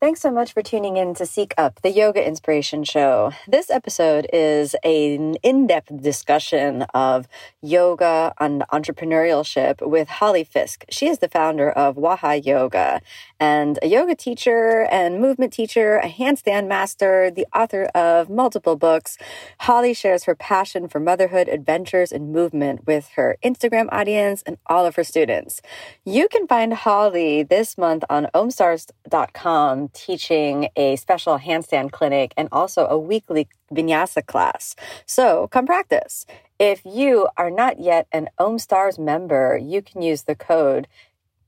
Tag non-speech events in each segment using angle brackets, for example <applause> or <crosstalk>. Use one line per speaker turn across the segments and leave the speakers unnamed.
Thanks so much for tuning in to Seek Up, the Yoga Inspiration Show. This episode is an in depth discussion of yoga and entrepreneurship with Holly Fiske. She is the founder of Waha Yoga and a yoga teacher and movement teacher, a handstand master, the author of multiple books. Holly shares her passion for motherhood, adventures, and movement with her Instagram audience and all of her students. You can find Holly this month on omstars.com teaching a special handstand clinic and also a weekly vinyasa class. So come practice. If you are not yet an OmStars member, you can use the code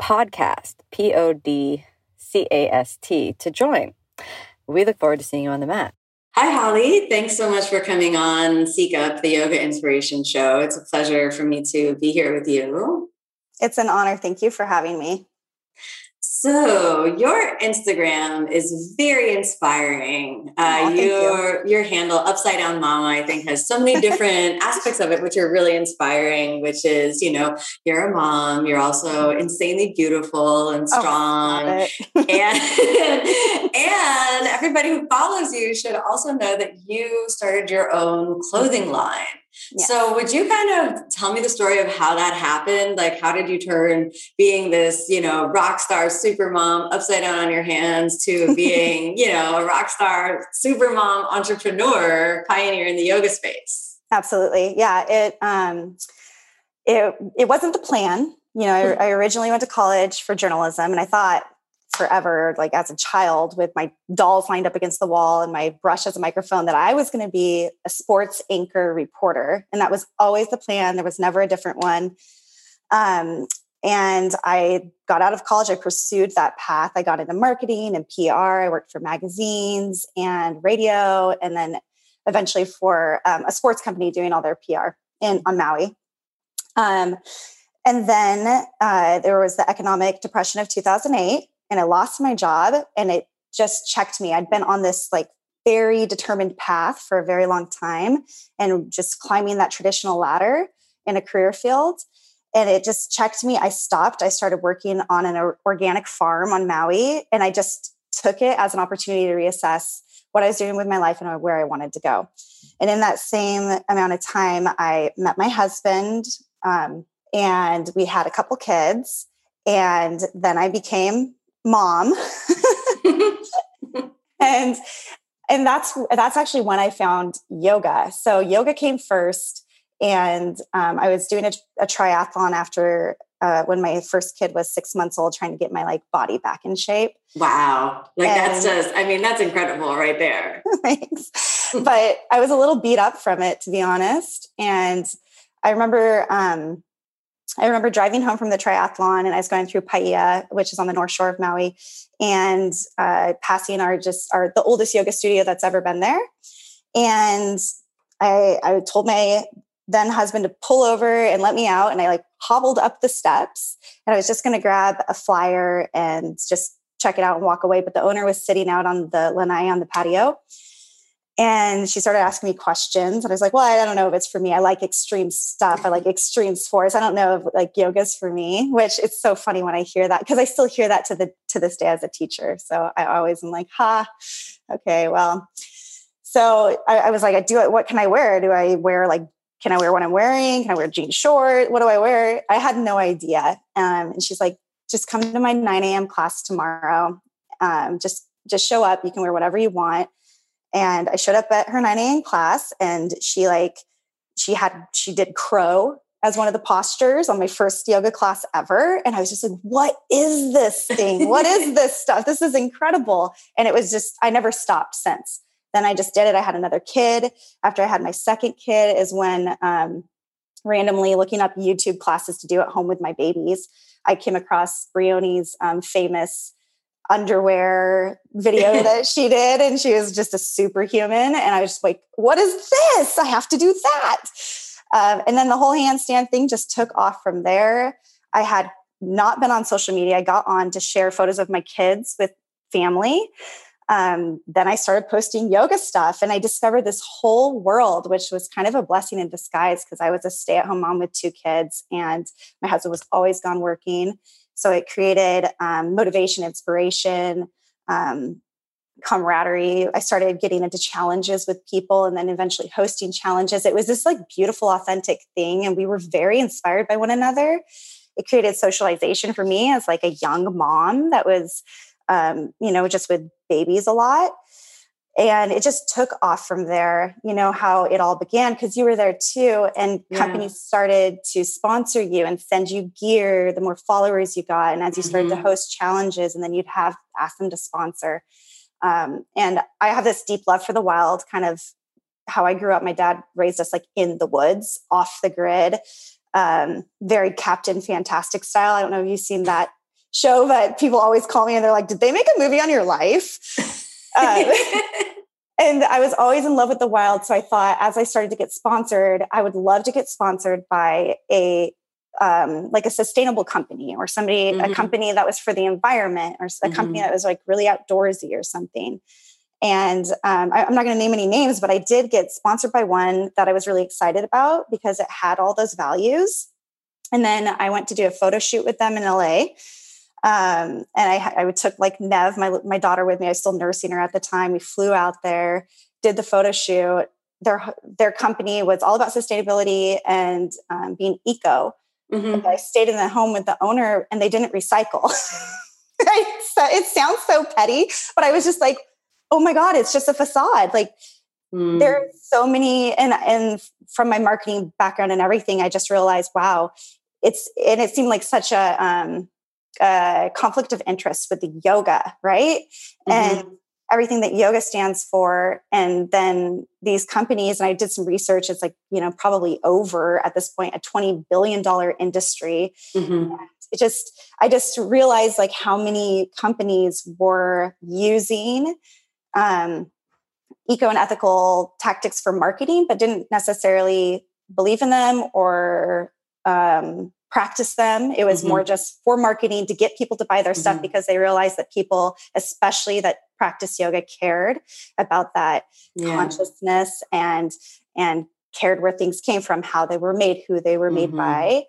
podcast, P O D C A S T, to join. We look forward to seeing you on the mat. Hi, Holly. Thanks so much for coming on Seek Up, the Yoga Inspiration Show. It's a pleasure for me to be here with you.
It's an honor. Thank you for having me.
So your Instagram is very inspiring. Uh, oh, your you. your handle Upside Down Mama, I think, has so many different <laughs> aspects of it, which are really inspiring. Which is, you know, you're a mom. You're also insanely beautiful and oh, strong, oh, and <laughs> and everybody who follows you should also know that you started your own clothing line. So, would you kind of tell me the story of how that happened? Like, how did you turn being this, you know, rock star super mom upside down on your hands to <laughs> being, you know, a rock star super mom entrepreneur pioneer in the yoga space?
Absolutely. Yeah. It, um, it, it wasn't the plan. You know, I, I originally went to college for journalism and I thought, forever, like as a child, with my dolls lined up against the wall and my brush as a microphone, that I was going to be a sports anchor reporter. And that was always the plan. There was never a different one. Um, and I got out of college. I pursued that path. I got into marketing and PR. I worked for magazines and radio, and then eventually for um, a sports company doing all their PR in on Maui. Um, and then uh, there was the economic depression of 2008 and I lost my job and it just checked me. I'd been on this like very determined path for a very long time and just climbing that traditional ladder in a career field. And it just checked me. I stopped. I started working on an organic farm on Maui and I just took it as an opportunity to reassess what I was doing with my life and where I wanted to go. And in that same amount of time, I met my husband um, and we had a couple kids. And then I became mom. <laughs> <laughs> And and that's that's actually when i found yoga. So yoga came first and um, i was doing a, a triathlon after uh, when my first kid was six months old trying to get my like body back in shape.
Wow. Like and, that's just i mean that's incredible right there. <laughs>
Thanks. But i was a little beat up from it to be honest. And i remember um, I remember driving home from the triathlon and I was going through Paia, which is on the north shore of Maui, and uh, passing our just our the oldest yoga studio that's ever been there. And I, I told my then husband to pull over and let me out, and I like hobbled up the steps, and I was just going to grab a flyer and just check it out and walk away. But the owner was sitting out on the lanai on the patio, and she started asking me questions. And I was like, well, I don't know if it's for me. I like extreme stuff. I like extreme sports. I don't know if like yoga's for me, which it's so funny when I hear that because I still hear that to the to this day as a teacher. So I always am like, ha, okay, well. So I, I was like, I do it. What can I wear? Do I wear like can I wear what I'm wearing? Can I wear jeans short? What do I wear? I had no idea. Um, and she's like, just come to my 9 a.m. class tomorrow. Um, just just show up. You can wear whatever you want. And I showed up at her 9 a.m. class and she like, she had, she did crow as one of the postures on my first yoga class ever. And I was just like, what is this thing? what is <laughs> this stuff? This is incredible. And it was just, I never stopped since. Then I just did it. I had another kid. After I had my second kid, is when um, randomly looking up YouTube classes to do at home with my babies, I came across Briohny's um, famous underwear video <laughs> that she did and she was just a superhuman and i was just like what is this? I have to do that. Um, and then the whole handstand thing just took off from there. I had not been on social media. I got on to share photos of my kids with family. Um, then I started posting yoga stuff and I discovered this whole world, which was kind of a blessing in disguise because I was a stay at home mom with two kids and my husband was always gone working. So it created um, motivation, inspiration, um, camaraderie. I started getting into challenges with people and then eventually hosting challenges. It was this like beautiful, authentic thing. And we were very inspired by one another. It created socialization for me as like a young mom that was um, you know, just with babies a lot. And it just took off from there, you know, how it all began because you were there too. And yeah. companies started to sponsor you and send you gear the more followers you got. And as you started mm-hmm. to host challenges, and then you'd have ask them to sponsor. Um, and I have this deep love for the wild, kind of how I grew up. My dad raised us like in the woods, off the grid, um, very Captain Fantastic style. I don't know if you've seen that show but people always call me and they're like, did they make a movie on your life? Uh, <laughs> and I was always in love with the wild. So I thought as I started to get sponsored, I would love to get sponsored by a um, like a sustainable company or somebody, mm-hmm. a company that was for the environment or a mm-hmm. company that was like really outdoorsy or something. And um, I, I'm not going to name any names, but I did get sponsored by one that I was really excited about because it had all those values. And then I went to do a photo shoot with them in LA um, and I, I took like Nev, my, my daughter with me. I was still nursing her at the time. We flew out there, did the photo shoot. Their, their company was all about sustainability and um, being eco. Mm-hmm. I stayed in the home with the owner and they didn't recycle. <laughs> it sounds so petty, but I was just like, oh my God, it's just a facade. Like mm. there are so many, and, and from my marketing background and everything, I just realized, wow, it's, and it seemed like such a, um, uh, conflict of interest with the yoga, right? Mm-hmm. And everything that yoga stands for. And then these companies, and I did some research, it's like, you know, probably over at this point, a $20 billion industry. Mm-hmm. It just, I just realized like how many companies were using um, eco and ethical tactics for marketing, but didn't necessarily believe in them or um, practice them. It was mm-hmm. more just for marketing to get people to buy their mm-hmm. stuff because they realized that people, especially that practice yoga, cared about that yeah. consciousness and and cared where things came from, how they were made, who they were made mm-hmm. by.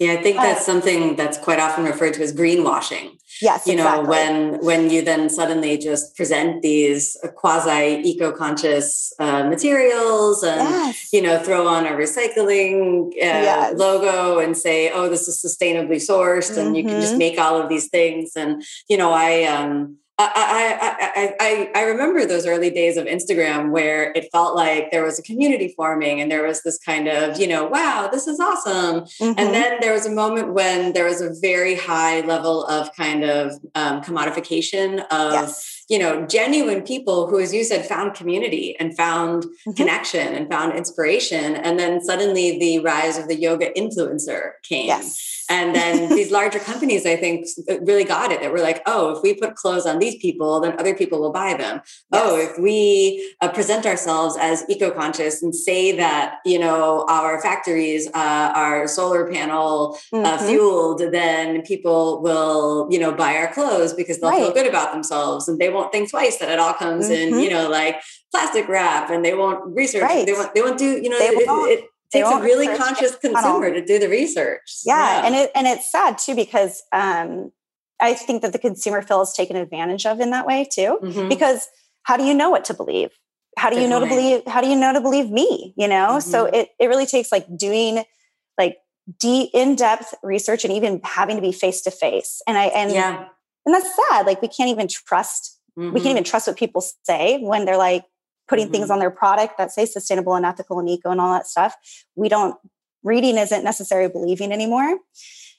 Yeah, I think that's something that's quite often referred to as greenwashing.
Yes,
you know, when when you then suddenly just present these quasi eco-conscious uh, materials and yes. you know throw on a recycling uh, yes. logo and say, "Oh, this is sustainably sourced," mm-hmm. and you can just mm-hmm. make all of these things. And you know, I um, I, I, I, I remember those early days of Instagram where it felt like there was a community forming and there was this kind of, you know, wow, this is awesome. Mm-hmm. And then there was a moment when there was a very high level of kind of um, commodification of. Yes you know genuine people who as you said found community and found mm-hmm. connection and found inspiration and then suddenly the rise of the yoga influencer came yes and then <laughs> these larger companies, I think, really got it. That we're like, oh, if we put clothes on these people, then other people will buy them. Yes. Oh, if we uh, present ourselves as eco-conscious and say that you know our factories uh, are solar panel uh, mm-hmm. fueled, then people will you know buy our clothes because they'll right. feel good about themselves and they won't think twice that it all comes mm-hmm. in you know like plastic wrap and they won't research. Right. They won't. They won't do. You know. It, it, takes a really conscious consumer to do the research.
Yeah, yeah, and it and it's sad too because um, I think that the consumer feels taken advantage of in that way too. Mm-hmm. Because how do you know what to believe? How do you know to believe? How do you know to believe me? You know, mm-hmm. so it it really takes like doing like deep in depth research and even having to be face to face. And I and yeah. and that's sad. Like we can't even trust. Mm-hmm. We can't mm-hmm. even trust what people say when they're like, putting mm-hmm. things on their product that say sustainable and ethical and eco and all that stuff. We don't, reading isn't necessarily believing anymore.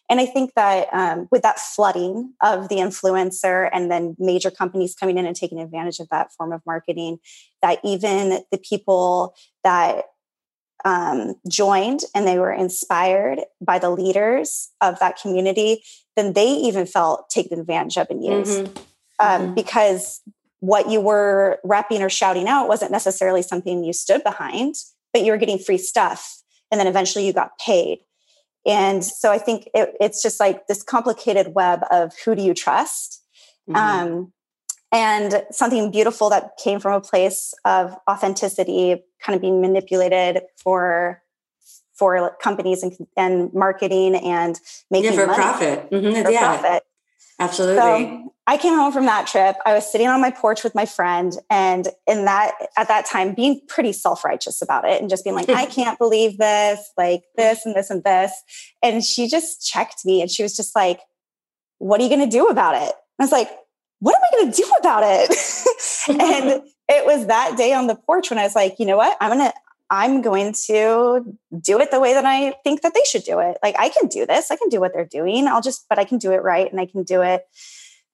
And I think that um, with that flooding of the influencer and then major companies coming in and taking advantage of that form of marketing, that even the people that um, joined and they were inspired by the leaders of that community, then they even felt taken advantage of and used. Mm-hmm. um, mm-hmm. because what you were repping or shouting out wasn't necessarily something you stood behind, but you were getting free stuff. And then eventually you got paid. And so I think it, it's just like this complicated web of who do you trust? Mm-hmm. Um, and something beautiful that came from a place of authenticity, kind of being manipulated for for companies and, and marketing and making
yeah, for
money.
profit.
Mm-hmm. For yeah. profit.
Absolutely. So
I came home from that trip. I was sitting on my porch with my friend, and in that at that time, being pretty self righteous about it, and just being like, <laughs> "I can't believe this, like this and this and this." And she just checked me, and she was just like, "What are you going to do about it?" I was like, "What am I going to do about it?" <laughs> and <laughs> it was that day on the porch when I was like, "You know what? I'm gonna I'm going to do it the way that I think that they should do it. Like I can do this. I can do what they're doing. I'll just, but I can do it right and I can do it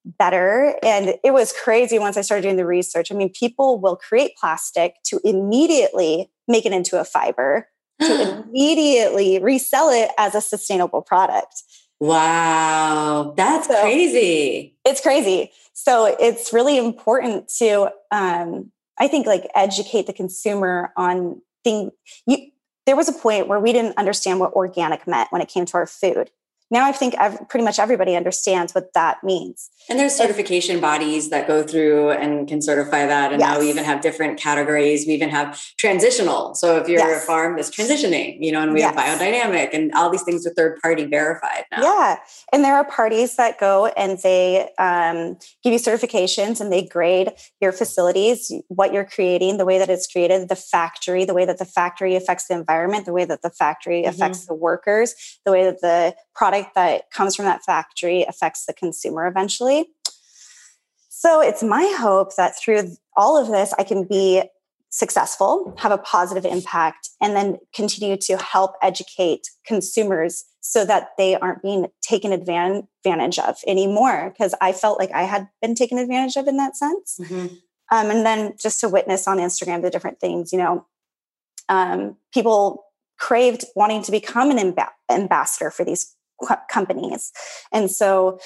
better. And it was crazy once I started doing the research. I mean, people will create plastic to immediately make it into a fiber, to <gasps> immediately resell it as a sustainable product.
Wow, that's so crazy.
It's crazy. So it's really important to, um, I think, like educate the consumer on thing you there was a point where we didn't understand what organic meant when it came to our food now I think I've, pretty much everybody understands what that means.
And there's certification if, bodies that go through and can certify that. And yes. now we even have different categories. We even have transitional. So if you're yes. a farm that's transitioning, you know, and we yes. have biodynamic and all these things are third party verified now.
Yeah. And there are parties that go and they um, give you certifications and they grade your facilities, what you're creating, the way that it's created, the factory, the way that the factory affects the environment, the way that the factory mm-hmm. affects the workers, the way that the product that comes from that factory affects the consumer eventually. So it's my hope that through all of this, I can be successful, have a positive impact, and then continue to help educate consumers so that they aren't being taken advantage of anymore. Because I felt like I had been taken advantage of in that sense. Mm-hmm. Um, and then just to witness on Instagram the different things, you know, um, people craved wanting to become an amb- ambassador for these companies. And so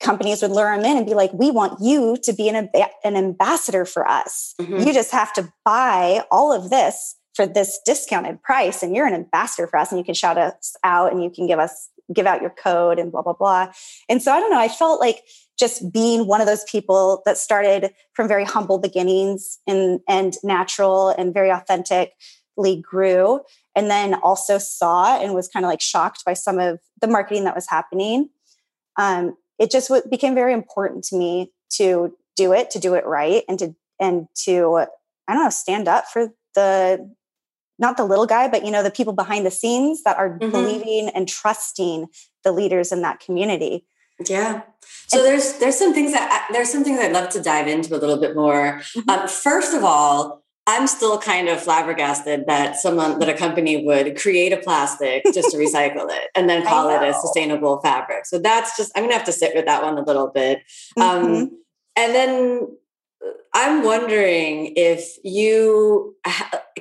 companies would lure them in and be like, we want you to be an, an ambassador for us. Mm-hmm. You just have to buy all of this for this discounted price and you're an ambassador for us and you can shout us out and you can give us give out your code and blah blah blah and so i don't know i felt like just being one of those people that started from very humble beginnings and and natural and very authentically grew and then also saw and was kind of like shocked by some of the marketing that was happening um, it just w- became very important to me to do it to do it right and to and to i don't know stand up for the not the little guy but you know the people behind the scenes that are mm-hmm. believing and trusting the leaders in that community
yeah so and, there's there's some things that there's some things i'd love to dive into a little bit more mm-hmm. um, first of all I'm still kind of flabbergasted that someone that a company would create a plastic just to <laughs> recycle it and then call it a sustainable fabric. So that's just I'm gonna have to sit with that one a little bit. Um, mm-hmm. Um, and then I'm wondering if you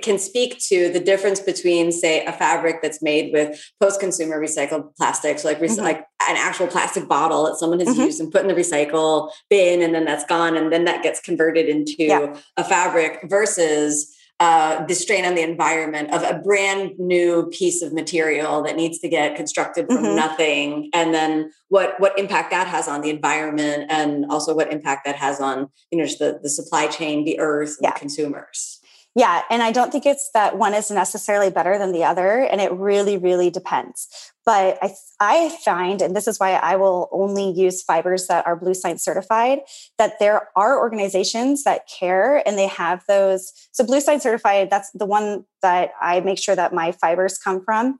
can speak to the difference between, say, a fabric that's made with post-consumer recycled plastics, like mm-hmm. like an actual plastic bottle that someone has mm-hmm. used and put in the recycle bin, and then that's gone, and then that gets converted into yeah. a fabric, versus uh, the strain on the environment of a brand new piece of material that needs to get constructed from mm-hmm. nothing and then what what impact that has on the environment and also what impact that has on you know just the, the supply chain the earth and yeah. consumers
yeah and i don't think it's that one is necessarily better than the other and it really really depends but I, I find, and this is why I will only use fibers that are Bluesign certified, that there are organizations that care and they have those. So, Bluesign certified, that's the one that I make sure that my fibers come from.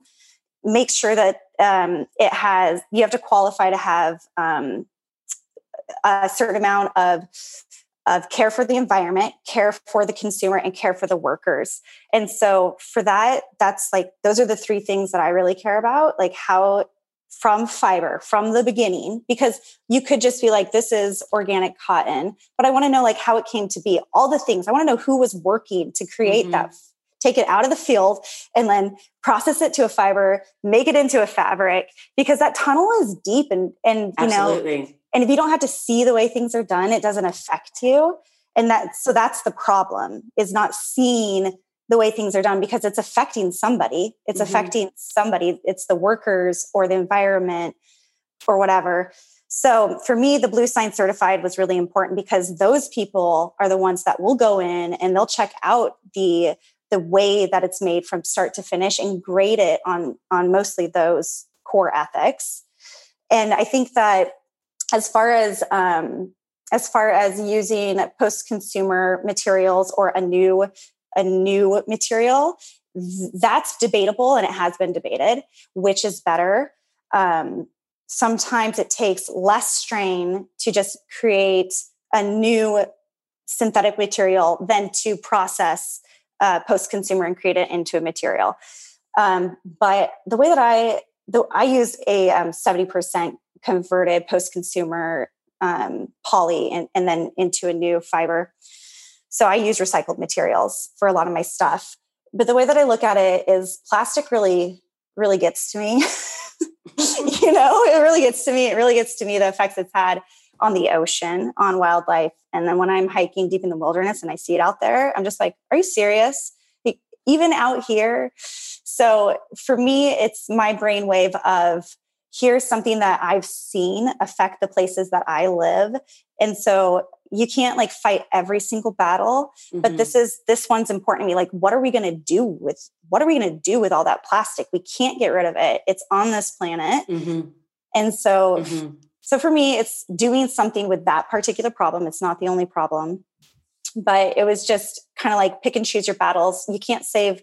Make sure that um, it has, you have to qualify to have um, a certain amount of of care for the environment, care for the consumer, and care for the workers. And so for that, that's like those are the three things that I really care about, like how from fiber from the beginning because you could just be like this is organic cotton but i want to know like how it came to be all the things i want to know who was working to create mm-hmm. that take it out of the field and then process it to a fiber make it into a fabric because that tunnel is deep and and you Absolutely. know and if you don't have to see the way things are done it doesn't affect you. And that so that's the problem is not seeing the way things are done because it's affecting somebody. It's mm-hmm. affecting somebody. It's the workers or the environment or whatever. So for me the Bluesign certified was really important because those people are the ones that will go in and they'll check out the the way that it's made from start to finish and grade it on on mostly those core ethics. And i think that as far as um, as far as using post-consumer materials or a new a new material that's debatable and it has been debated which is better. Um, sometimes it takes less strain to just create a new synthetic material than to process uh, post-consumer and create it into a material. Um, but the way that i the, i use a um, 70% converted post-consumer um, poly and, and then into a new fiber. So I use recycled materials for a lot of my stuff. But the way that I look at it is plastic really, really gets to me. <laughs> you know, it really gets to me. It really gets to me the effects it's had on the ocean, on wildlife. And then when I'm hiking deep in the wilderness and I see it out there, I'm just like, are you serious? Even out here. So for me, it's my brainwave of here's something that I've seen affect the places that I live. And so you can't like fight every single battle, mm-hmm. but this is this one's important to me. Like, what are we gonna do with what are we gonna do with all that plastic? We can't get rid of it. It's on this planet. Mm-hmm. And so mm-hmm. so for me, it's doing something with that particular problem. It's not the only problem. But it was just kind of like pick and choose your battles. You can't save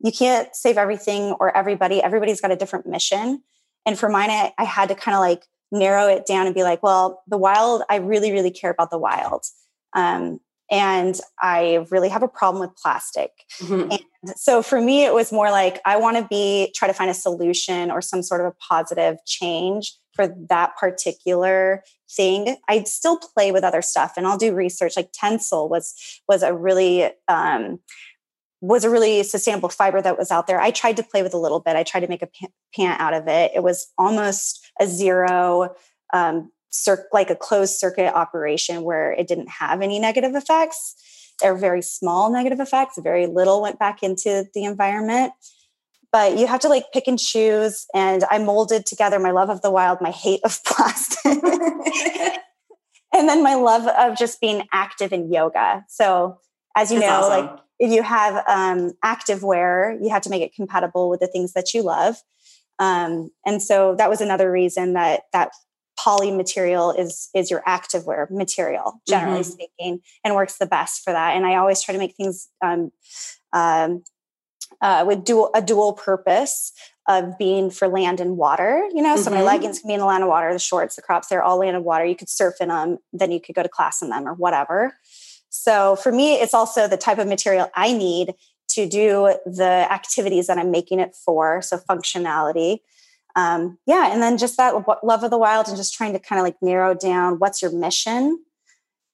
you can't save everything or everybody. Everybody's got a different mission. And for mine, I, I had to kind of like narrow it down and be like, well, the wild, I really, really care about the wild. Um, and I really have a problem with plastic. Mm-hmm. And so for me, it was more like I want to be try to find a solution or some sort of a positive change for that particular thing. I still play with other stuff and I'll do research. Like Tencel was was a really um, was a really sustainable fiber that was out there. I tried to play with a little bit. I tried to make a pant out of it. It was almost a zero, um, cir- like a closed circuit operation where it didn't have any negative effects. They're very small negative effects. Very little went back into the environment. But you have to like pick and choose. And I molded together my love of the wild, my hate of <laughs> plastic. and then my love of just being active in yoga. So as you That's know, awesome. like if you have um, active wear, you have to make it compatible with the things that you love. Um, and so that was another reason that that poly material is is your active wear material, generally mm-hmm. speaking, and works the best for that. And I always try to make things um, um, uh, with dual a dual purpose of being for land and water. You know, mm-hmm. so my mm-hmm. leggings can be in the land and water, the shorts, the crops, they're all land and water. You could surf in them, then you could go to class in them or whatever. So for me, it's also the type of material I need to do the activities that I'm making it for. So functionality. Um, yeah. And then just that love of the wild and just trying to kind of like narrow down what's your mission.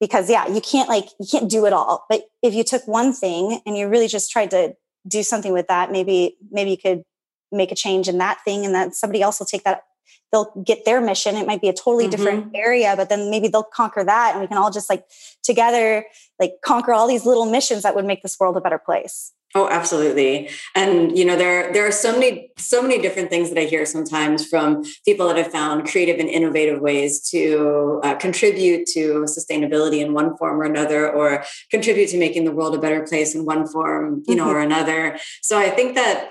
Because yeah, you can't like, you can't do it all. But if you took one thing and you really just tried to do something with that, maybe, maybe you could make a change in that thing and that somebody else will take that they'll get their mission it might be a totally mm-hmm. different area but then maybe they'll conquer that and we can all just like together like conquer all these little missions that would make this world a better place
Oh, absolutely. And you know, there there are so many so many different things that I hear sometimes from people that have found creative and innovative ways to uh, contribute to sustainability in one form or another, or contribute to making the world a better place in one form, you know, mm-hmm. or another. So I think that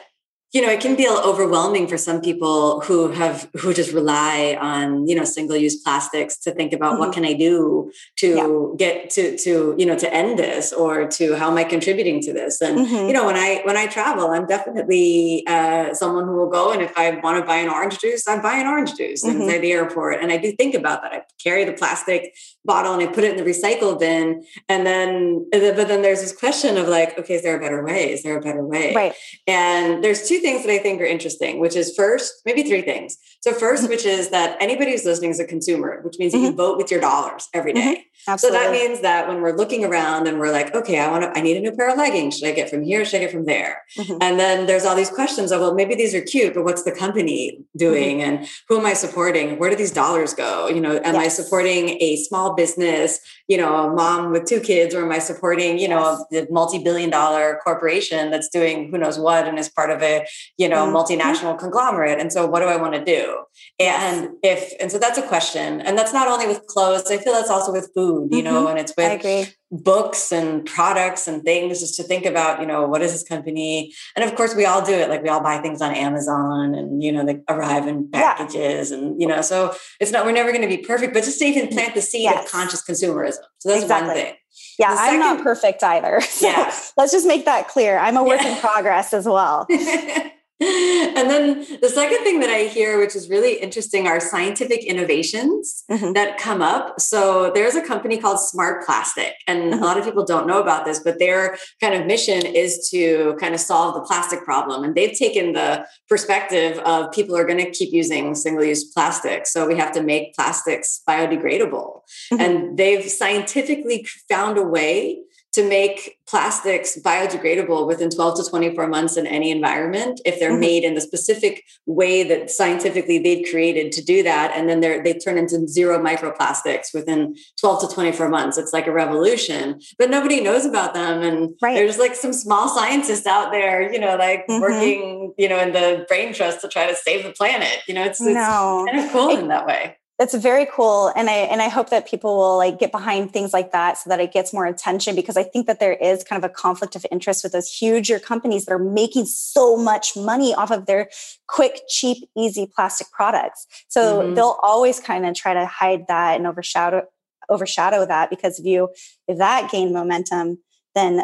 you know it can feel overwhelming for some people who have who just rely on you know single use plastics to think about mm-hmm. what can i do to yeah. get to to you know to end this or to how am i contributing to this and mm-hmm. you know when i when i travel i'm definitely uh, someone who will go and if i want to buy an orange juice i buy an orange juice mm-hmm. inside the airport and i do think about that i carry the plastic bottle and i put it in the recycle bin and then but then there's this question of like okay is there a better way is there a better way
right
and there's two things that I think are interesting, which is first, maybe three things. So, first, which is that anybody who's listening is a consumer, which means mm-hmm. you vote with your dollars every day. Mm-hmm. Absolutely. So that means that when we're looking around and we're like, okay, I want to, I need a new pair of leggings. Should I get from here? Should I get from there? Mm-hmm. And then there's all these questions of, well, maybe these are cute, but what's the company doing? Mm-hmm. And who am I supporting? Where do these dollars go? You know, am yes. I supporting a small business, you know, a mom with two kids, or am I supporting, you know, the multi-billion dollar corporation that's doing who knows what and is part of a, you know, mm-hmm. multinational conglomerate? And so what do I want to do? And if, and so that's a question. And that's not only with clothes, I feel that's also with food, you know, mm-hmm. and it's with books and products and things just to think about, you know, what is this company? And of course we all do it. Like we all buy things on Amazon and, you know, they arrive in packages yeah. and, you know, so it's not, we're never going to be perfect, but just to even plant the seed yes. of conscious consumerism. So that's exactly. one thing.
Yeah, second, I'm not perfect either. <laughs> So yeah. let's just make that clear. I'm a work yeah. in progress as well. <laughs> <laughs>
and then the second thing that I hear, which is really interesting, are scientific innovations mm-hmm. that come up. So there's a company called Smart Plastic, and mm-hmm. a lot of people don't know about this, but their kind of mission is to kind of solve the plastic problem. And they've taken the perspective of people are going to keep using single use plastic. So we have to make plastics biodegradable. Mm-hmm. And they've scientifically found a way to make plastics biodegradable within 12 to 24 months in any environment if they're mm-hmm. made in the specific way that scientifically they've created to do that and then they're they turn into zero microplastics within 12 to 24 months it's like a revolution but nobody knows about them and right. there's like some small scientists out there you know like mm-hmm. working you know in the brain trust to try to save the planet you know it's, it's no. kind of cool it, in that way
that's very cool and i and i hope that people will like get behind things like that so that it gets more attention because i think that there is kind of a conflict of interest with those huger companies that are making so much money off of their quick cheap easy plastic products so mm-hmm. they'll always kind of try to hide that and overshadow overshadow that because if you if that gain momentum then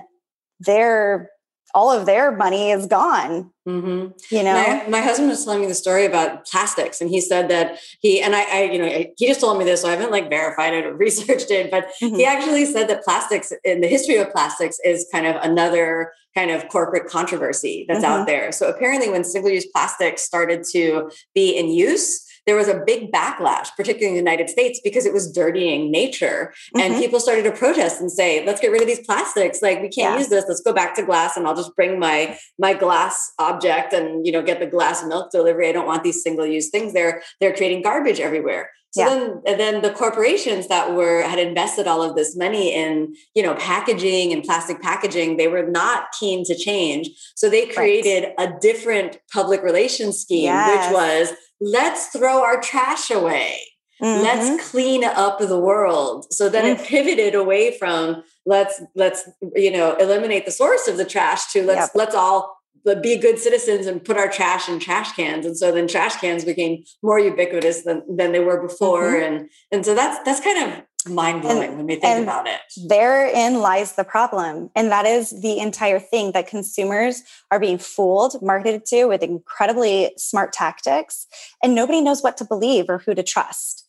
they're all of their money is gone. Mm-hmm. You know,
my, my, husband was telling me the story about plastics, and he said that he and I, I, you know, he just told me this, so I haven't like verified it or <laughs> researched it, but mm-hmm. he actually said that plastics in the history of plastics is kind of another kind of corporate controversy that's mm-hmm. out there. So apparently, when single-use plastics started to be in use, there was a big backlash, particularly in the United States, because it was dirtying nature. Mm-hmm. And people started to protest and say, let's get rid of these plastics. Like we can't yeah. use this. Let's go back to glass and I'll just bring my my glass object and you know get the glass milk delivery. I don't want these single-use things. They're they're creating garbage everywhere. So yeah. then, then the corporations that were had invested all of this money in, you know, packaging and plastic packaging, they were not keen to change. So they created right. a different public relations scheme, yes. which was let's throw our trash away. Mm-hmm. Let's clean up the world. So then mm-hmm. it pivoted away from let's let's you know eliminate the source of the trash to let's yep. let's all be good citizens and put our trash in trash cans and so then trash cans became more ubiquitous than, than they were before mm-hmm. and and so that's that's kind of mind blowing when we think about it.
Therein lies the problem. And that is the entire thing that consumers are being fooled, marketed to with incredibly smart tactics, and nobody knows what to believe or who to trust.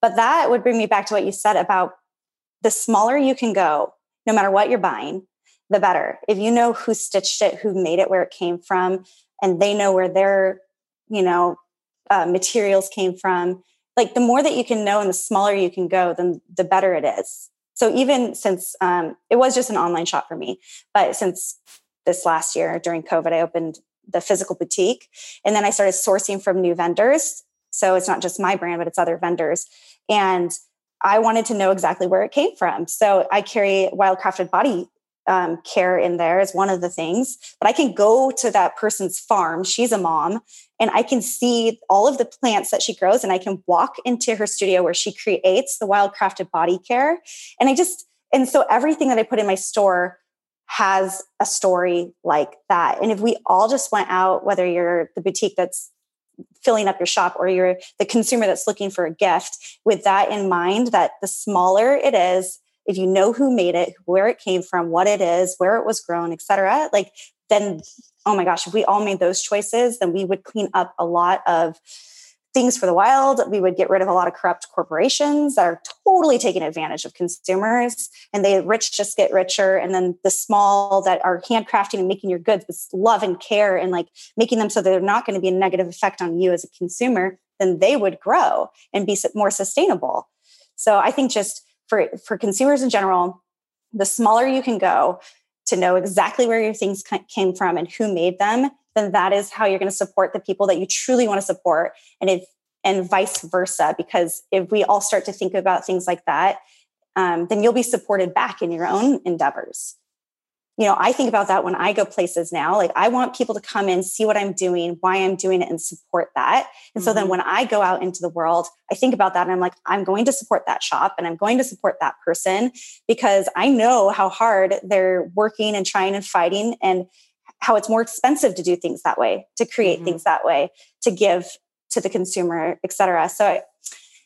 But that would bring me back to what you said about the smaller you can go, no matter what you're buying, the better. If you know who stitched it, who made it, where it came from, and they know where their, you know, uh, materials came from, like the more that you can know and the smaller you can go, then the better it is. So even since um, it was just an online shop for me, but since this last year during COVID, I opened the physical boutique and then I started sourcing from new vendors. So it's not just my brand, but it's other vendors. And I wanted to know exactly where it came from. So I carry wildcrafted body um, care in there is one of the things. But I can go to that person's farm. She's a mom, and I can see all of the plants that she grows, and I can walk into her studio where she creates the wild crafted body care. And I just, and so everything that I put in my store has a story like that. And if we all just went out, whether you're the boutique that's filling up your shop or you're the consumer that's looking for a gift with that in mind that the smaller it is if you know who made it, where it came from, what it is, where it was grown, etc., like then oh my gosh, if we all made those choices, then we would clean up a lot of things for the wild. We would get rid of a lot of corrupt corporations that are totally taking advantage of consumers. And the rich just get richer. And then the small that are handcrafting and making your goods with love and care and like making them so they're not going to be a negative effect on you as a consumer, then they would grow and be more sustainable. So I think just for for consumers in general, the smaller you can go to know exactly where your things came from and who made them, then that is how you're going to support the people that you truly want to support. And if and vice versa, because if we all start to think about things like that, um, then you'll be supported back in your own endeavors you know, I think about that when I go places now. Like, I want people to come in, see what I'm doing, why I'm doing it, and support that. And mm-hmm. so then mm-hmm. when I go out into the world, I think about that and I'm like, I'm going to support that shop and I'm going to support that person because I know how hard they're working and trying and fighting and how it's more expensive to do things that way, to create mm-hmm. things that way, to give to the consumer, et cetera. So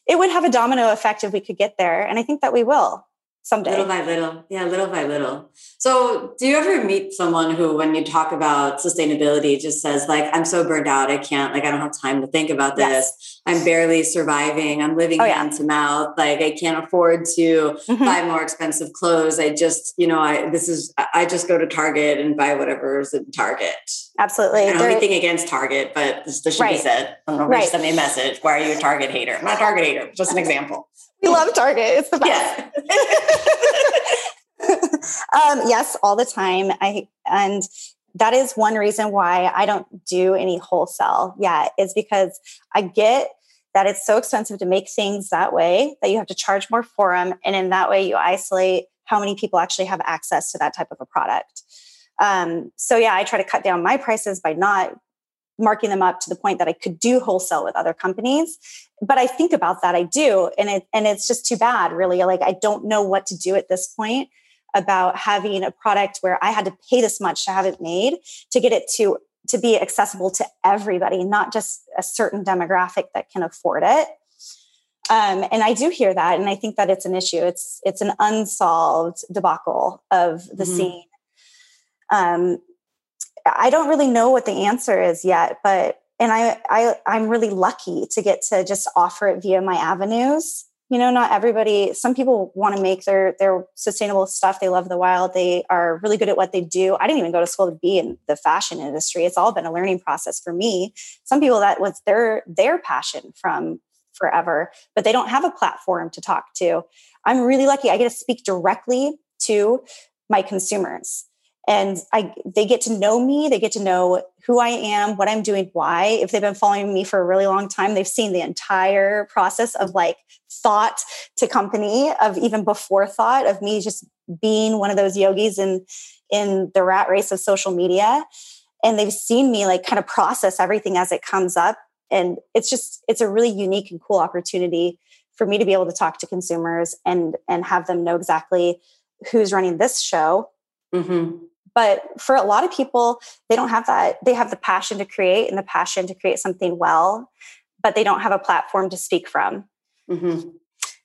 it would have a domino effect if we could get there. And I think that we will someday.
Little by little. Yeah, little by little. So, do you ever meet someone who, when you talk about sustainability, just says, like, I'm so burned out, I can't, like, I don't have time to think about this. Yes. I'm barely surviving. I'm living oh, hand yeah. to mouth. Like, I can't afford to mm-hmm. buy more expensive clothes. I just, you know, I, this is, I just go to Target and buy whatever's in Target.
Absolutely.
I don't have anything against Target, but this, this should right. be said. I don't know right. send me a message. Why are you a Target hater? I'm not a Target hater, just an <laughs> example.
We love Target. It's the best. Yeah. <laughs> um, yes, all the time. I and that is one reason why I don't do any wholesale yet. Is because I get that it's so expensive to make things that way that you have to charge more for them, and in that way you isolate how many people actually have access to that type of a product. Um, so yeah, I try to cut down my prices by not marking them up to the point that I could do wholesale with other companies. But I think about that, I do, and it and it's just too bad, really. Like I don't know what to do at this point about having a product where I had to pay this much to have it made to get it to to be accessible to everybody, not just a certain demographic that can afford it. Um, and I do hear that, and I think that it's an issue. It's it's an unsolved debacle of the mm-hmm. scene. Um, I don't really know what the answer is yet, but and I, I I'm really lucky to get to just offer it via my avenues. You know, not everybody. Some people want to make their their sustainable stuff. They love the wild. They are really good at what they do. I didn't even go to school to be in the fashion industry. It's all been a learning process for me. Some people that was their their passion from forever, but they don't have a platform to talk to. I'm really lucky. I get to speak directly to my consumers and I they get to know me, they get to know who I am, what I'm doing, why. If they've been following me for a really long time, they've seen the entire process of like thought to company, of even before thought, of me just being one of those yogis in in the rat race of social media. And they've seen me like kind of process everything as it comes up. And it's just, it's a really unique and cool opportunity for me to be able to talk to consumers and and have them know exactly who's running this show mm-hmm. But for a lot of people, they don't have that. They have the passion to create and the passion to create something well, but they don't have a platform to speak from.
Mm-hmm.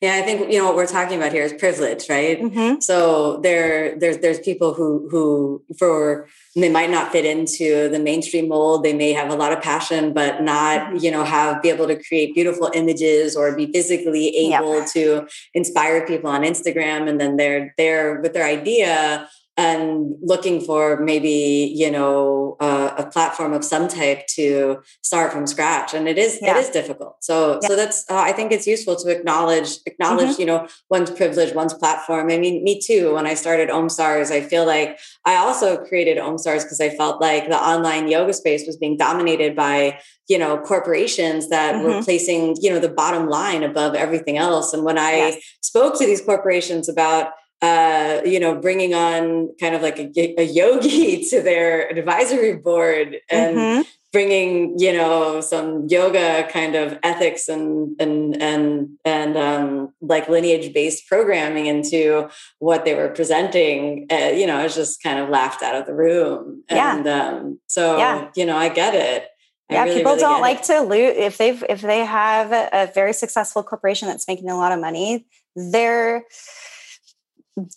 Yeah, I think you know what we're talking about here is privilege, right? Mm-hmm. So there, there's there's people who who for they might not fit into the mainstream mold. They may have a lot of passion, but not mm-hmm. you know have be able to create beautiful images or be physically able yep. to inspire people on Instagram, and then they're there with their idea and looking for maybe you know uh, a platform of some type to start from scratch and it is yeah. it is difficult so yeah. so that's uh, i think it's useful to acknowledge acknowledge mm-hmm. you know one's privilege one's platform i mean me too when i started omstars i feel like i also created omstars because i felt like the online yoga space was being dominated by you know corporations that mm-hmm. were placing you know the bottom line above everything else and when i yes. spoke to these corporations about uh, you know, bringing on kind of like a, a yogi <laughs> to their advisory board and mm-hmm. bringing, you know, some yoga kind of ethics and and and and um, like lineage based programming into what they were presenting. Uh, you know, I was just kind of laughed out of the room. And yeah. um, so, yeah. you know, I get it.
I yeah, really, people really don't like it. to lose if they've if they have a very successful corporation that's making a lot of money. They're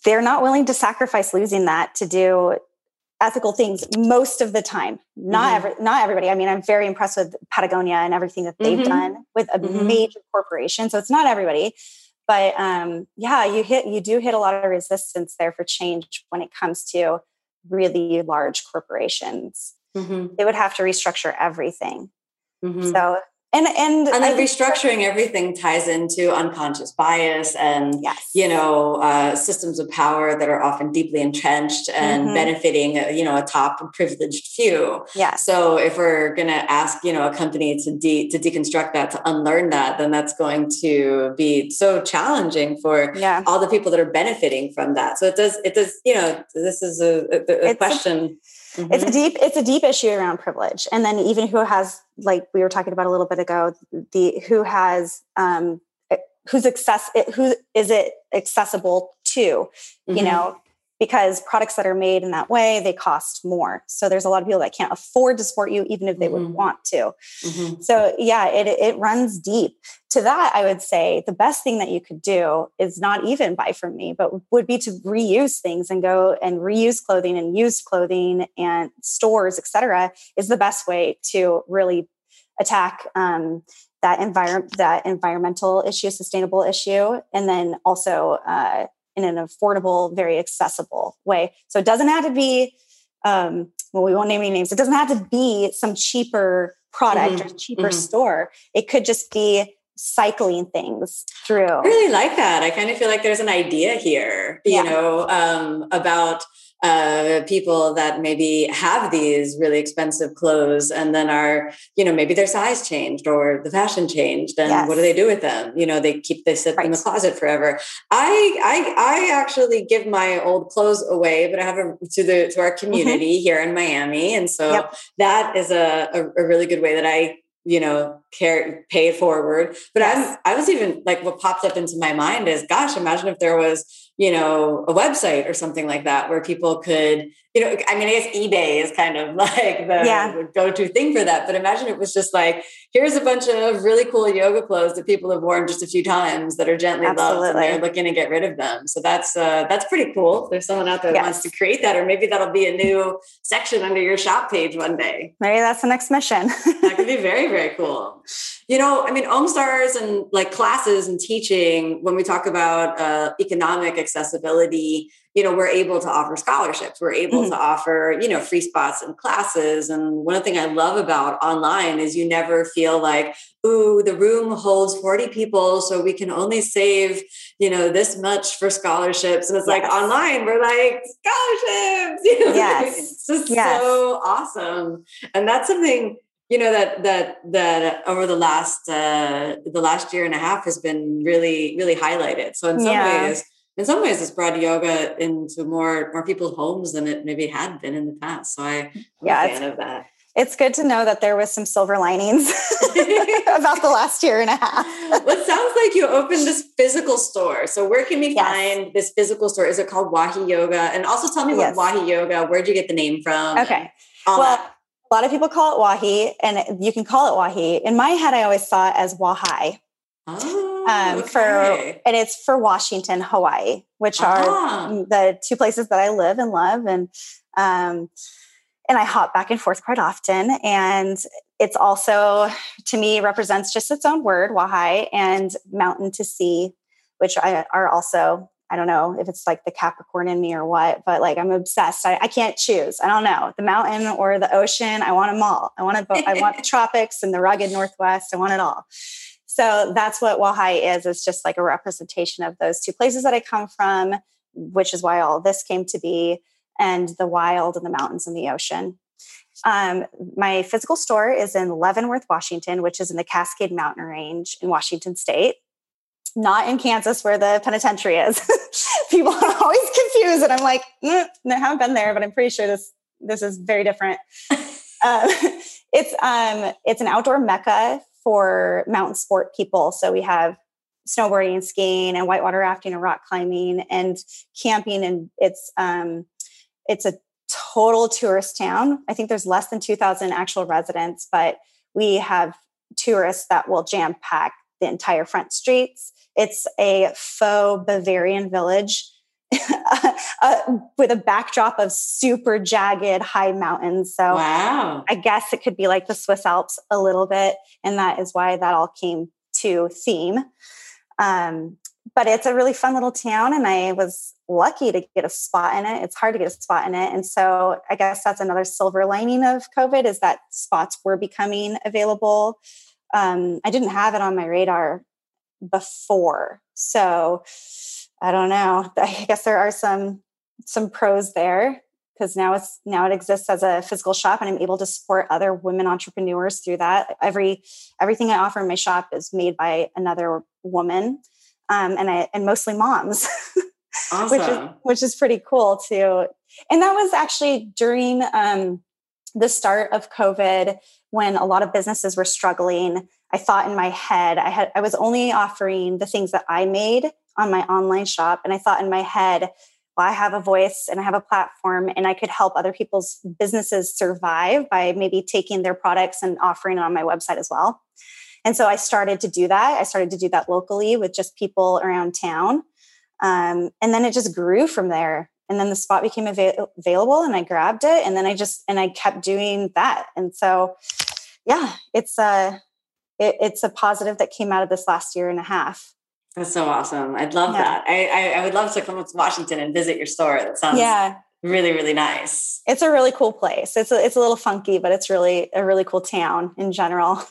they're not willing to sacrifice losing that to do ethical things most of the time not mm-hmm. every not everybody i mean i'm very impressed with patagonia and everything that they've mm-hmm. done with a mm-hmm. major corporation so it's not everybody but um, yeah you hit you do hit a lot of resistance there for change when it comes to really large corporations mm-hmm. they would have to restructure everything mm-hmm. so and and
and then restructuring everything ties into unconscious bias and yes. you know uh, systems of power that are often deeply entrenched and mm-hmm. benefiting uh, you know a top privileged few
yeah
so if we're going to ask you know a company to de- to deconstruct that to unlearn that then that's going to be so challenging for
yeah.
all the people that are benefiting from that so it does it does you know this is a, a, a question
Mm-hmm. It's a mm-hmm. deep it's a deep issue around privilege, and then even who has like we were talking about a little bit ago, the who has um, who's access who is it accessible to, mm-hmm. you know, because products that are made in that way they cost more so there's a lot of people that can't afford to support you even if they mm-hmm. would want to mm-hmm. so yeah it, it runs deep to that i would say the best thing that you could do is not even buy from me but would be to reuse things and go and reuse clothing and use clothing and stores etc is the best way to really attack um, that environment that environmental issue sustainable issue and then also uh, in an affordable, very accessible way. So it doesn't have to be, um, well, we won't name any names. It doesn't have to be some cheaper product mm-hmm. or cheaper mm-hmm. store. It could just be cycling things through. I
really like that. I kind of feel like there's an idea here, you yeah. know, um, about uh, people that maybe have these really expensive clothes and then are, you know, maybe their size changed or the fashion changed, and yes. what do they do with them? You know, they keep they sit right. in the closet forever. I I I actually give my old clothes away, but I have a to the to our mm-hmm. community mm-hmm. here in Miami, and so yep. that is a, a, a really good way that I you know care pay it forward but yes. i'm i was even like what popped up into my mind is gosh imagine if there was you know, a website or something like that where people could, you know, I mean, I guess eBay is kind of <laughs> like the yeah. go-to thing for that. But imagine it was just like, here's a bunch of really cool yoga clothes that people have worn just a few times that are gently Absolutely. loved and they're looking to get rid of them. So that's uh, that's pretty cool. There's someone out there yes. that wants to create that, or maybe that'll be a new section under your shop page one day.
Maybe that's the next mission. <laughs>
that could be very, very cool. You know, I mean, OMSTARS and like classes and teaching, when we talk about uh, economic accessibility, you know, we're able to offer scholarships. We're able mm-hmm. to offer, you know, free spots in classes. And one thing I love about online is you never feel like, ooh, the room holds 40 people, so we can only save, you know, this much for scholarships. And it's yes. like online, we're like, scholarships. <laughs> You know,
yes.
it's just yes. so awesome. And that's something you know that that that over the last uh, the last year and a half has been really really highlighted. So in some yeah. ways, in some ways, it's brought yoga into more more people's homes than it maybe had been in the past. So I, I'm yeah, a fan of that.
It's good to know that there was some silver linings <laughs> <laughs> about the last year and a half.
well, it sounds like you opened this physical store. So where can we yes. find this physical store? Is it called Wahi Yoga? And also tell me yes. what Wahi Yoga. Where'd you get the name from?
Okay. Well. That a lot of people call it wahi, and you can call it wahi. In my head, I always saw it as wahai.
Oh, um, okay.
for and it's for Washington, Hawaii, which are uh-huh. the two places that I live and love, and um, and I hop back and forth quite often. And it's also to me represents just its own word, wahai, and mountain to sea, which I, are also I don't know if it's like the Capricorn in me or what, but like I'm obsessed. I, I can't choose. I don't know the mountain or the ocean. I want them all. I want to. I want the <laughs> tropics and the rugged Northwest. I want it all. So that's what Wahai is. It's just like a representation of those two places that I come from, which is why all this came to be, and the wild and the mountains and the ocean. Um, my physical store is in Leavenworth, Washington, which is in the Cascade Mountain Range in Washington State not in Kansas where the penitentiary is. <laughs> People are always confused, and I'm like, mm, I haven't been there, but I'm pretty sure this this is very different. <laughs> uh, <laughs> it's um it's an outdoor mecca for mountain sport people. So we have snowboarding, and skiing, and whitewater rafting and rock climbing and camping, and it's um it's a total tourist town. I think there's less than 2,000 actual residents, but we have tourists that will jam pack the entire front streets. It's a faux Bavarian village <laughs> uh, with a backdrop of super jagged high mountains. So
wow.
I guess it could be like the Swiss Alps a little bit. And that is why that all came to theme. Um, but it's a really fun little town and i was lucky to get a spot in it it's hard to get a spot in it and so i guess that's another silver lining of covid is that spots were becoming available um, I didn't have it on my radar before. So I don't know. <laughs> I guess there are some some pros there because now it's now it exists as a physical shop and I'm able to support other women entrepreneurs through that. Every everything I offer in my shop is made by another woman. Um, and I and mostly moms. Awesome. <laughs> which is which is pretty cool too. And that was actually during um, the start of COVID when a lot of businesses were struggling. I thought in my head, I had I was only offering the things that I made on my online shop. And I thought in my head, well, I have a voice and I have a platform and I could help other people's businesses survive by maybe taking their products and offering it on my website as well. And so I started to do that. I started to do that locally with just people around town. Um, and then it just grew from there. And then the spot became av- available and I grabbed it. And then I just, and I kept doing that. And so, yeah, it's a, it, it's a positive that came out of this last year and a half.
That's so awesome. I'd love yeah. that. I, I, I would love to come to Washington and visit your store. That sounds yeah. really, really nice.
It's a really cool place. It's a, it's a little funky, but it's really a really cool town in general.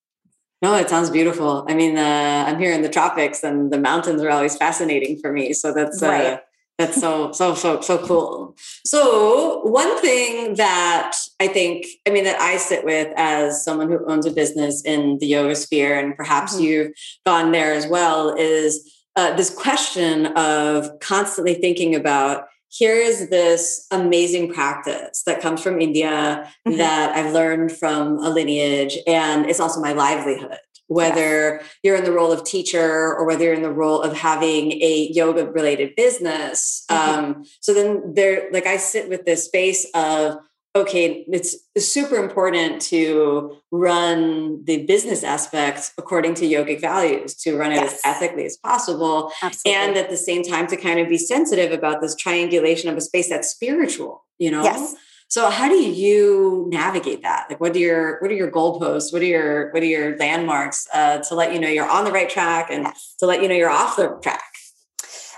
<laughs>
no, it sounds beautiful. I mean, uh, I'm here in the tropics and the mountains are always fascinating for me. So that's, uh, right. That's so, so, so, so cool. So, one thing that I think, I mean, that I sit with as someone who owns a business in the yoga sphere, and perhaps mm-hmm. you've gone there as well, is uh, this question of constantly thinking about here is this amazing practice that comes from India mm-hmm. that I've learned from a lineage, and it's also my livelihood whether yes. you're in the role of teacher or whether you're in the role of having a yoga related business. Mm-hmm. Um, so then there, like I sit with this space of, okay, it's super important to run the business aspect according to yogic values, to run it yes. as ethically as possible. Absolutely. And at the same time, to kind of be sensitive about this triangulation of a space that's spiritual, you know?
Yes.
So how do you navigate that? Like, what are your what are your goalposts? What are your what are your landmarks uh, to let you know you're on the right track and yes. to let you know you're off the track?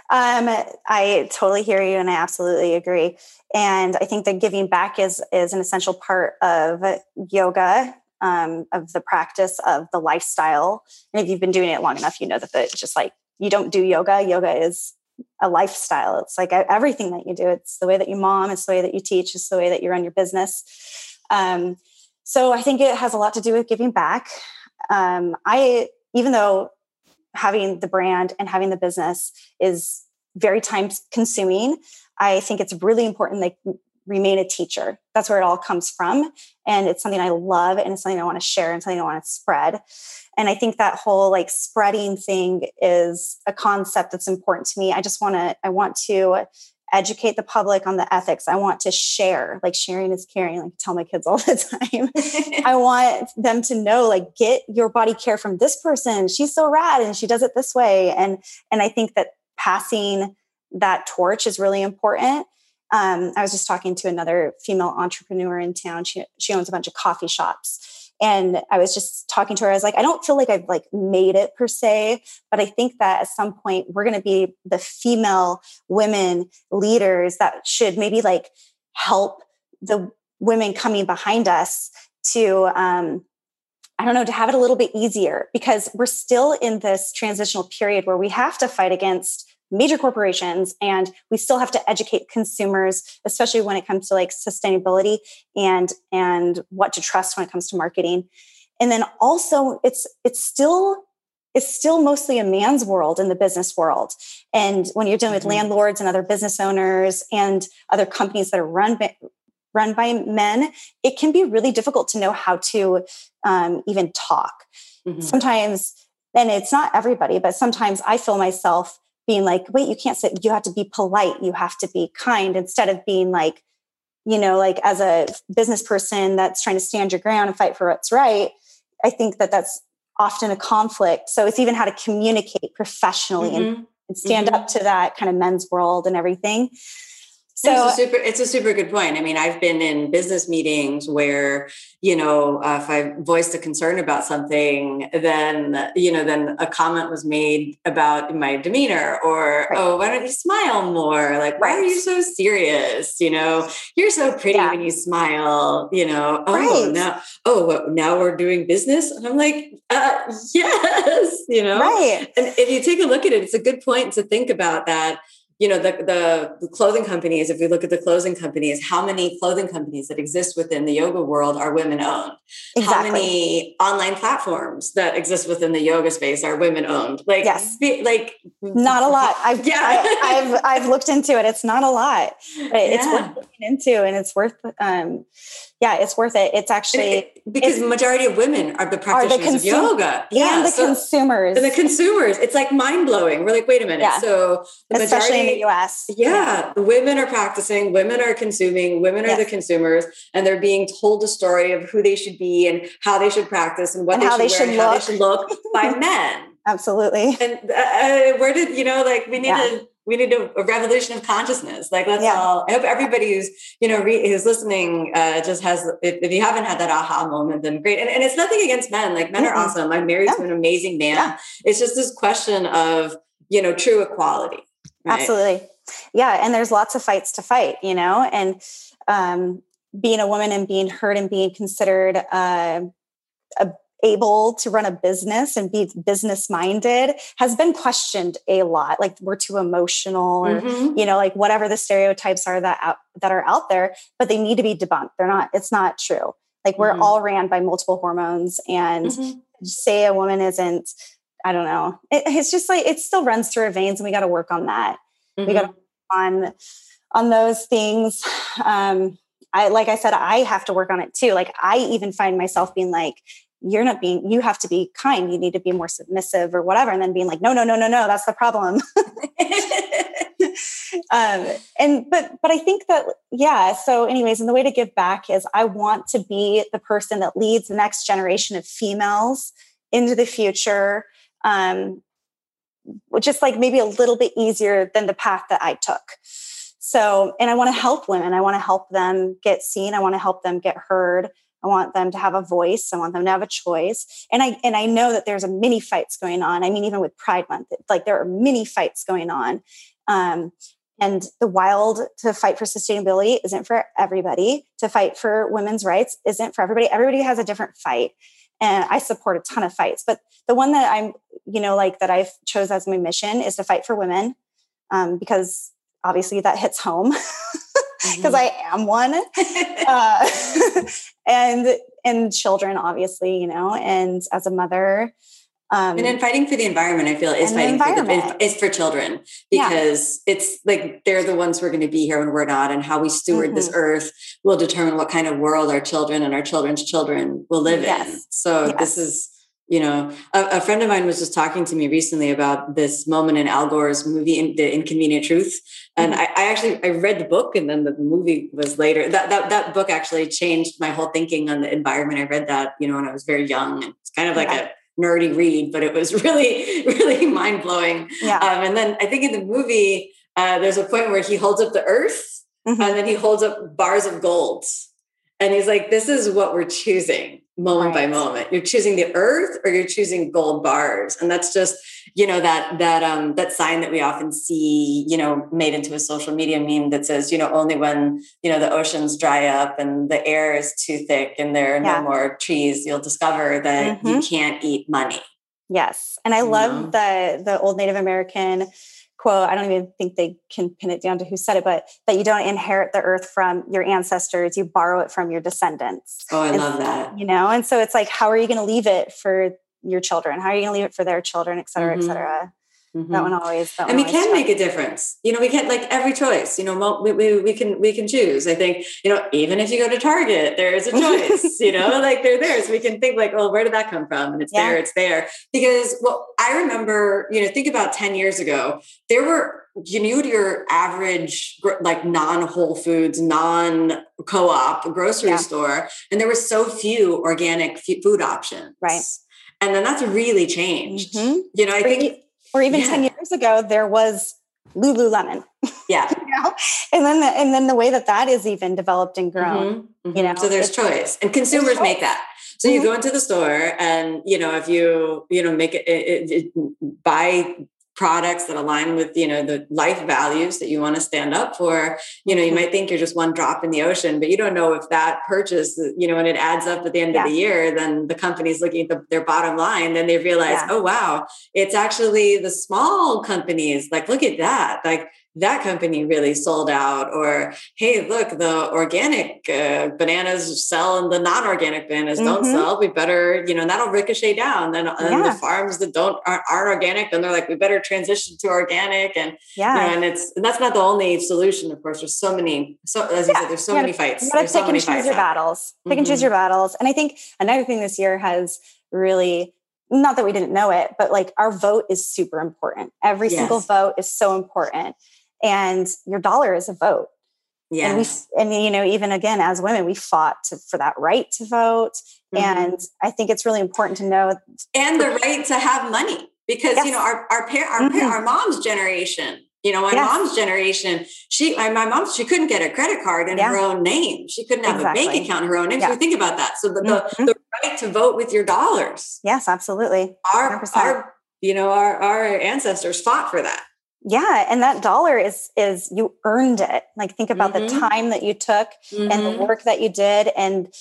Um, I totally hear you, and I absolutely agree. And I think that giving back is is an essential part of yoga, um, of the practice of the lifestyle. And if you've been doing it long enough, you know that it's just like you don't do yoga. Yoga is a lifestyle. It's like everything that you do. It's the way that you mom. It's the way that you teach. It's the way that you run your business. Um, so I think it has a lot to do with giving back. Um, I even though having the brand and having the business is very time consuming, I think it's really important that remain a teacher. That's where it all comes from. And it's something I love and it's something I want to share and something I want to spread. And I think that whole like spreading thing is a concept that's important to me. I just want to, I want to educate the public on the ethics. I want to share, like sharing is caring, like I tell my kids all the <laughs> time. <laughs> I want them to know, like, get your body care from this person. She's so rad and she does it this way. And and I think that passing that torch is really important um, I was just talking to another female entrepreneur in town. She she owns a bunch of coffee shops, and I was just talking to her. I was like, I don't feel like I've like made it per se, but I think that at some point we're going to be the female women leaders that should maybe like help the women coming behind us to um, I don't know, to have it a little bit easier because we're still in this transitional period where we have to fight against major corporations and we still have to educate consumers especially when it comes to like sustainability and and what to trust when it comes to marketing and then also it's it's still it's still mostly a man's world in the business world and when you're dealing with mm-hmm. landlords and other business owners and other companies that are run by run by men it can be really difficult to know how to um, even talk mm-hmm. sometimes and it's not everybody but sometimes i feel myself being like, wait, you can't say, you have to be polite, you have to be kind, instead of being like, you know, like as a business person that's trying to stand your ground and fight for what's right. I think that that's often a conflict. So it's even how to communicate professionally mm-hmm. and, and, stand mm-hmm. up to that kind of men's world and everything.
So it's a super, it's a super good point. I mean, I've been in business meetings where, you know, uh, if I voiced a concern about something, then, you know, then a comment was made about my demeanor or, right. oh, why don't you smile more? Like, why right. are you so serious? You know, you're so pretty yeah. when you smile, you know, oh, right. now, oh, what, now we're doing business. And I'm like, uh, <laughs> yes, you know,
right.
And if you take a look at it, it's a good point to think about that you know the, the, the clothing companies if we look at the clothing companies how many clothing companies that exist within the yoga world are women owned? Exactly. how many online platforms that exist within the yoga space are women owned? Like
yes.
like
not a lot. I've <laughs> yeah. I, have I've looked into it. It's not a lot but it's worth looking into and it's worth um yeah, it's worth it. It's actually
because the majority of women are the practitioners are the of yoga.
Yeah, and the so, consumers.
And the consumers. It's like mind blowing. We're like, wait a minute. Yeah. So
the especially majority, in the US.
Yeah, yeah, the women are practicing, women are consuming, women are yes. the consumers, and they're being told a story of who they should be and how they should practice and what and they, how should they, should wear, how they should look by <laughs> men.
Absolutely.
And uh, uh, where did you know? Like we need yeah. to we need a, a, revolution of consciousness. Like let's yeah. all. I hope everybody who's you know re, who's listening uh, just has. If, if, you haven't had that aha moment, then great. And, and it's nothing against men. Like men mm-hmm. are awesome. I'm married yeah. to an amazing man. Yeah. It's just this question of you know true equality.
Right? Absolutely. Yeah, and there's lots of fights to fight. You know, and um, being a woman and being heard and being considered uh, a able to run a business and be business minded has been questioned a lot like we're too emotional or mm-hmm. you know like whatever the stereotypes are that out, that are out there but they need to be debunked they're not it's not true like we're mm-hmm. all ran by multiple hormones and mm-hmm. say a woman isn't i don't know it, it's just like it still runs through our veins and we got to work on that we got to mm-hmm. on on those things um I, like I said, I have to work on it too. Like I even find myself being like, you're not being you have to be kind. You need to be more submissive or whatever. And then being like no no no no no that's the problem. <laughs> Um, and but but i think that yeah so anyways and the way to give back is i want to be the person that leads the next generation of females into the future um, just like maybe a little bit easier than the path that i took. So and i want to help women. I want to help them get seen. I want to help them get heard I want them to have a voice. I want them to have a choice. And I and I know that there's a many fights going on. I mean, even with Pride Month, like there are many fights going on. Um, and the wild to fight for sustainability isn't for everybody. To fight for women's rights isn't for everybody. Everybody has a different fight. And I support a ton of fights. But the one that I'm, you know, like that I've chose as my mission is to fight for women um, because obviously that hits home. <laughs> because mm-hmm. I am one. uh, <laughs> and and children, obviously, you know, and as a mother.
Um, and then fighting for the environment, I feel is fighting for the, is for children because yeah. it's like they're the ones who are going to be here when we're not, and how we steward mm-hmm. this earth will determine what kind of world our children and our children's children will live yes. in. So yes. this is you know a, a, friend of mine was just talking to me recently about this moment in al gore's movie the inconvenient truth and mm-hmm. I, I, actually i read the book and then the movie was later that, that that book actually changed my whole thinking on the environment i read that you know when i was very young it's kind of like yeah. a nerdy read but it was <laughs> really really mind-blowing yeah. Um, and then i think in the movie uh, there's a point where he holds up the earth mm-hmm. and then he holds up bars of gold and he's like this is what we're choosing moment right. by moment you're choosing the earth or you're choosing gold bars and that's just you know that that um that sign that we often see you know made into a social media meme that says you know only when you know the oceans dry up and the air is too thick and there are yeah. no more trees you'll discover that mm-hmm. you can't eat money
yes and i love the the old native american quote, I don't even think they can pin it down to who said it, but that you don't inherit the earth from your ancestors, you borrow it from your descendants.
Oh, I
and,
love that.
You know, and so it's like, how are you going to leave it for your children? How are you going to leave it for their children, et cetera, mm-hmm. et cetera? Mm-hmm. That one always. That
and
one
we can make a difference. You know, we can't like every choice. You know, we, we, we can we can choose. I think you know, even if you go to Target, there is a <laughs> choice. you know, like they're there, so we can think like, oh, where did that come from? And it's yeah. there, it's there. Because well, I remember, you know, think about ten years ago, there were you knew your average like non Whole Foods, non co-op grocery yeah. store, and there were so few organic food options.
Right.
And then that's really changed. Mm-hmm. You know, I think
or even yeah. 10 years ago there was lululemon <laughs>
yeah
know, and then the, and then the way that that is even developed and grown, mm-hmm. Mm-hmm. you know.
So there's choice, and consumers make that. So you mm-hmm. go into the store, and you know if you you know make it, it, it buy products that align with you know the life values that you want to stand up for you know you might think you're just one drop in the ocean but you don't know if that purchase you know when it adds up at the end yeah. of the year then the company's looking at the, their bottom line then they realize yeah. oh wow it's actually the small companies like look at that like that company really sold out or hey look the organic uh, bananas sell and the non-organic bananas mm-hmm. don't sell we better you know that'll ricochet down then yeah. the farms that don't aren't, aren't, organic then they're like we better transition to organic and yeah you know, and it's and that's not the only solution of course there's so many so as you yeah. said there's so many fights
you gotta
pick
so and choose your battles pick mm-hmm. and choose mm-hmm. your battles and i think another thing this year has really not that we didn't know it but like our vote is super important every yes. single vote is so important and your dollar is a vote. Yeah. And we, and you know, even again, as women, we fought to, for that right to vote. Mm-hmm. And I think it's really important to know.
And the right to have money because, yes. you know, our, our, par- our, mm-hmm. our mom's generation, you know, my yes. mom's generation, she, my, my mom, she couldn't get a credit card in yeah. her own name. She couldn't have exactly. a bank account in her own name. Yeah. So think about that. So the, mm-hmm. the, the, right to vote with your dollars.
Yes, absolutely.
Our, our, you know, our, our ancestors fought for that
yeah and that dollar is is you earned it like think about mm-hmm. the time that you took mm-hmm. and the mm-hmm. work that you did and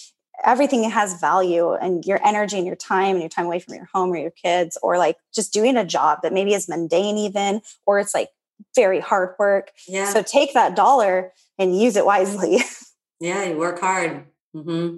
everything has value and your energy and your time and your time away from your home or your kids or like just doing a job that maybe is mundane even or it's like very hard work yeah so take that dollar and use it wisely <laughs>
yeah you work hard mm-hmm.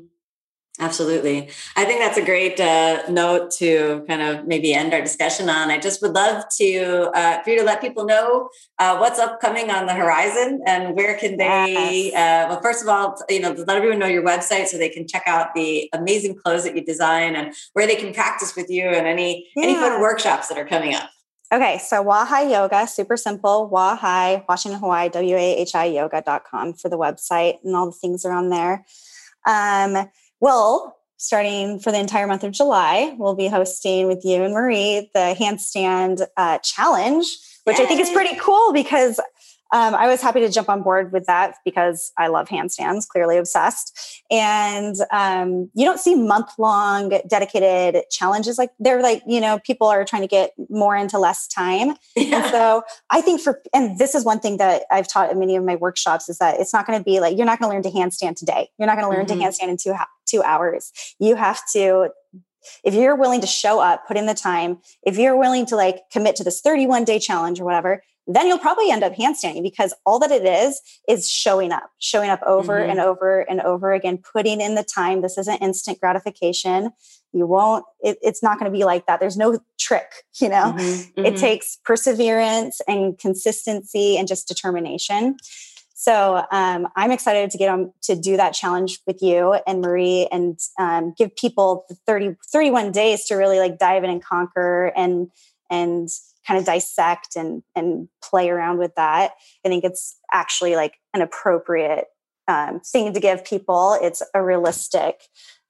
Absolutely. I think that's a great uh, note to kind of maybe end our discussion on. I just would love to uh, for you to let people know uh, what's upcoming on the horizon and where can they. Yes. Uh, well, first of all, you know, let everyone know your website so they can check out the amazing clothes that you design and where they can practice with you and any yeah. any fun workshops that are coming up.
Okay, so Wahai Yoga, super simple. Wahai, Washington, Hawaii, W A H I yoga.com for the website and all the things are on there. Um, well, starting for the entire month of July, we'll be hosting with you and Marie the handstand uh, challenge, which Yay. I think is pretty cool because um, I was happy to jump on board with that because I love handstands, clearly obsessed. And um, you don't see month long dedicated challenges like they're like, you know, people are trying to get more into less time. Yeah. And so I think for, and this is one thing that I've taught in many of my workshops is that it's not going to be like, you're not going to learn to handstand today. You're not going to learn mm-hmm. to handstand in two, two hours. You have to if you're willing to show up, put in the time, if you're willing to like commit to this 31 day challenge or whatever, then you'll probably end up handstanding because all that it is is showing up, showing up over mm-hmm. and over and over again, putting in the time. This isn't instant gratification. You won't, it, it's not going to be like that. There's no trick, <laughs> you know? Mm-hmm. Mm-hmm. It takes perseverance and consistency and just determination. So um, I'm excited to get on to do that challenge with you and Marie and um, give people the 30, 31 days to really like dive in and conquer and, and kind of dissect and and play around with that. I think it's actually like an appropriate um, thing to give people. It's a realistic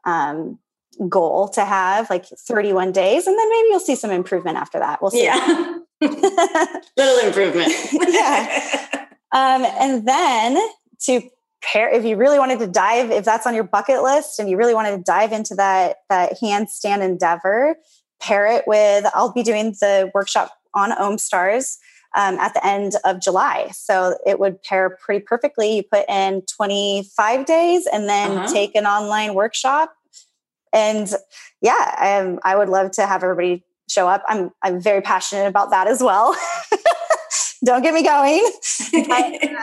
um, goal to have, like 31 days, and then maybe you'll see some improvement after that. We'll see.
Yeah, <laughs> little improvement.
yeah, <laughs> um, and then to pair, if you really wanted to dive, if that's on your bucket list, and you really wanted to dive into that that handstand endeavor, pair it with. I'll be doing the workshop on OmStars um, at the end of July. So it would pair pretty perfectly. You put in 25 days and then uh-huh. take an online workshop. And yeah, I, I would love to have everybody show up. I'm, I'm very passionate about that as well. <laughs> Don't get me going. <laughs> <laughs>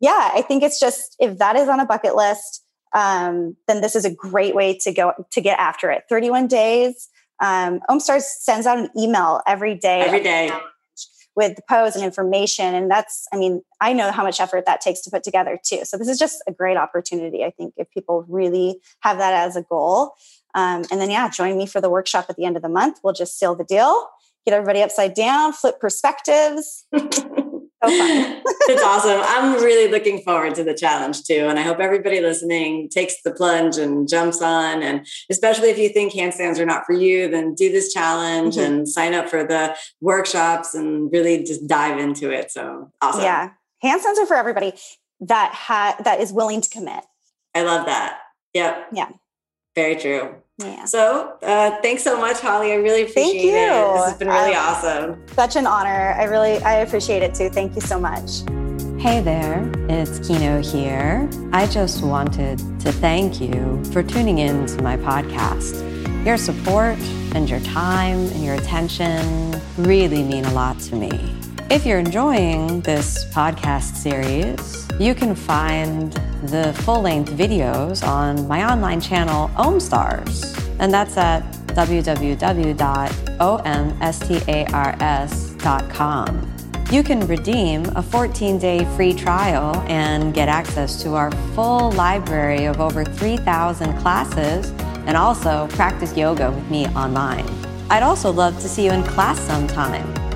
yeah, I think it's just if that is on a bucket list, um, then this is a great way to go to get after it. 31 days um, OmStars sends out an email every day.
Every day.
With the pose and information. And that's, I mean, I know how much effort that takes to put together too. So this is just a great opportunity, I think, if people really have that as a goal. Um, and then, yeah, join me for the workshop at the end of the month. We'll just seal the deal, get everybody upside down, flip perspectives. <laughs>
So it's awesome. I'm really looking forward to the challenge too. And I hope everybody listening takes the plunge and jumps on. And especially if you think handstands are not for you, then do this challenge mm-hmm. and sign up for the workshops and really just dive into it. So awesome.
Yeah. handstands are for everybody that ha- that is willing to commit.
I love that. Yep.
Yeah.
Very true.
Yeah.
So uh, thanks so much, Holly. I really appreciate
Thank you.
it. This has been really um, awesome.
Such an honor. I really I appreciate it too. Thank you so much.
Hey there, it's Kino here. I just wanted to thank you for tuning in to my podcast. Your support and your time and your attention really mean a lot to me. If you're enjoying this podcast series, you can find the full length videos on my online channel, OMStars, and that's at www.omstars.com. You can redeem a 14 day free trial and get access to our full library of over 3,000 classes and also practice yoga with me online. I'd also love to see you in class sometime.